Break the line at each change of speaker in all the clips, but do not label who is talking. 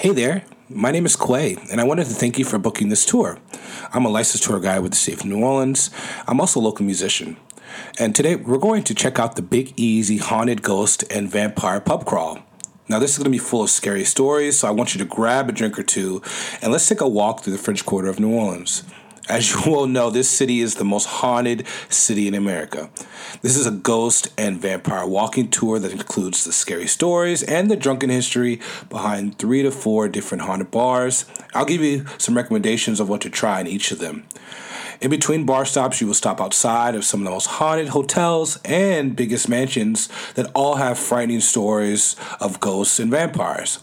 Hey there, my name is Quay, and I wanted to thank you for booking this tour. I'm a licensed tour guide with the City of New Orleans. I'm also a local musician. And today we're going to check out the Big Easy Haunted Ghost and Vampire Pub Crawl. Now, this is going to be full of scary stories, so I want you to grab a drink or two and let's take a walk through the French Quarter of New Orleans. As you all know, this city is the most haunted city in America. This is a ghost and vampire walking tour that includes the scary stories and the drunken history behind three to four different haunted bars. I'll give you some recommendations of what to try in each of them. In between bar stops, you will stop outside of some of the most haunted hotels and biggest mansions that all have frightening stories of ghosts and vampires.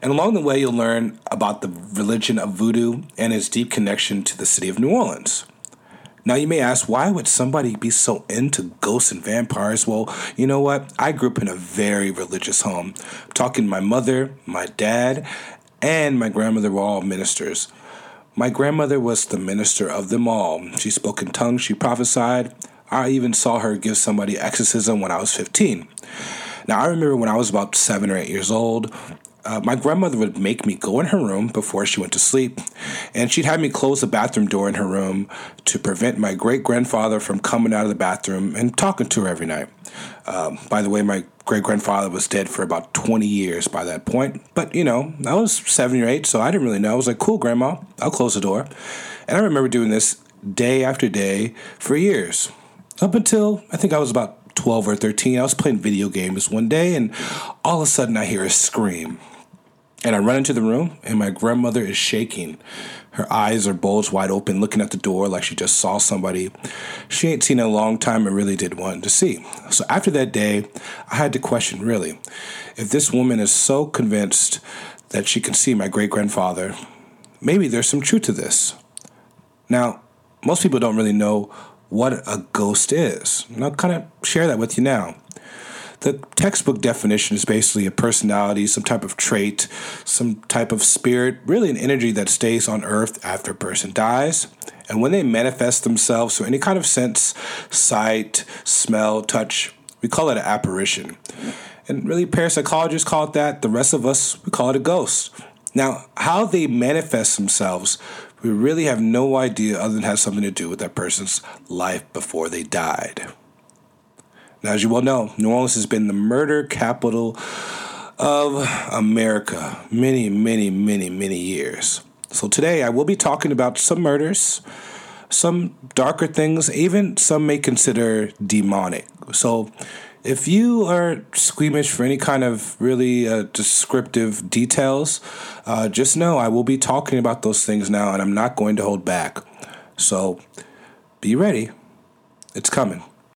And along the way, you'll learn about the religion of voodoo and its deep connection to the city of New Orleans. Now, you may ask, why would somebody be so into ghosts and vampires? Well, you know what? I grew up in a very religious home. I'm talking my mother, my dad, and my grandmother were all ministers. My grandmother was the minister of them all. She spoke in tongues, she prophesied. I even saw her give somebody exorcism when I was 15. Now, I remember when I was about seven or eight years old, uh, my grandmother would make me go in her room before she went to sleep, and she'd have me close the bathroom door in her room to prevent my great grandfather from coming out of the bathroom and talking to her every night. Um, by the way, my great grandfather was dead for about 20 years by that point, but you know, I was seven or eight, so I didn't really know. I was like, cool, grandma, I'll close the door. And I remember doing this day after day for years, up until I think I was about 12 or 13. I was playing video games one day, and all of a sudden I hear a scream. And I run into the room, and my grandmother is shaking. Her eyes are bulged wide open, looking at the door like she just saw somebody she ain't seen in a long time and really did want to see. So after that day, I had to question really if this woman is so convinced that she can see my great grandfather, maybe there's some truth to this. Now, most people don't really know what a ghost is, and I'll kind of share that with you now. The textbook definition is basically a personality, some type of trait, some type of spirit, really an energy that stays on earth after a person dies. And when they manifest themselves through any kind of sense, sight, smell, touch, we call it an apparition. And really, parapsychologists call it that. The rest of us, we call it a ghost. Now, how they manifest themselves, we really have no idea other than it has something to do with that person's life before they died. Now, as you well know, New Orleans has been the murder capital of America many, many, many, many years. So today I will be talking about some murders, some darker things, even some may consider demonic. So if you are squeamish for any kind of really uh, descriptive details, uh, just know I will be talking about those things now and I'm not going to hold back. So be ready. It's coming.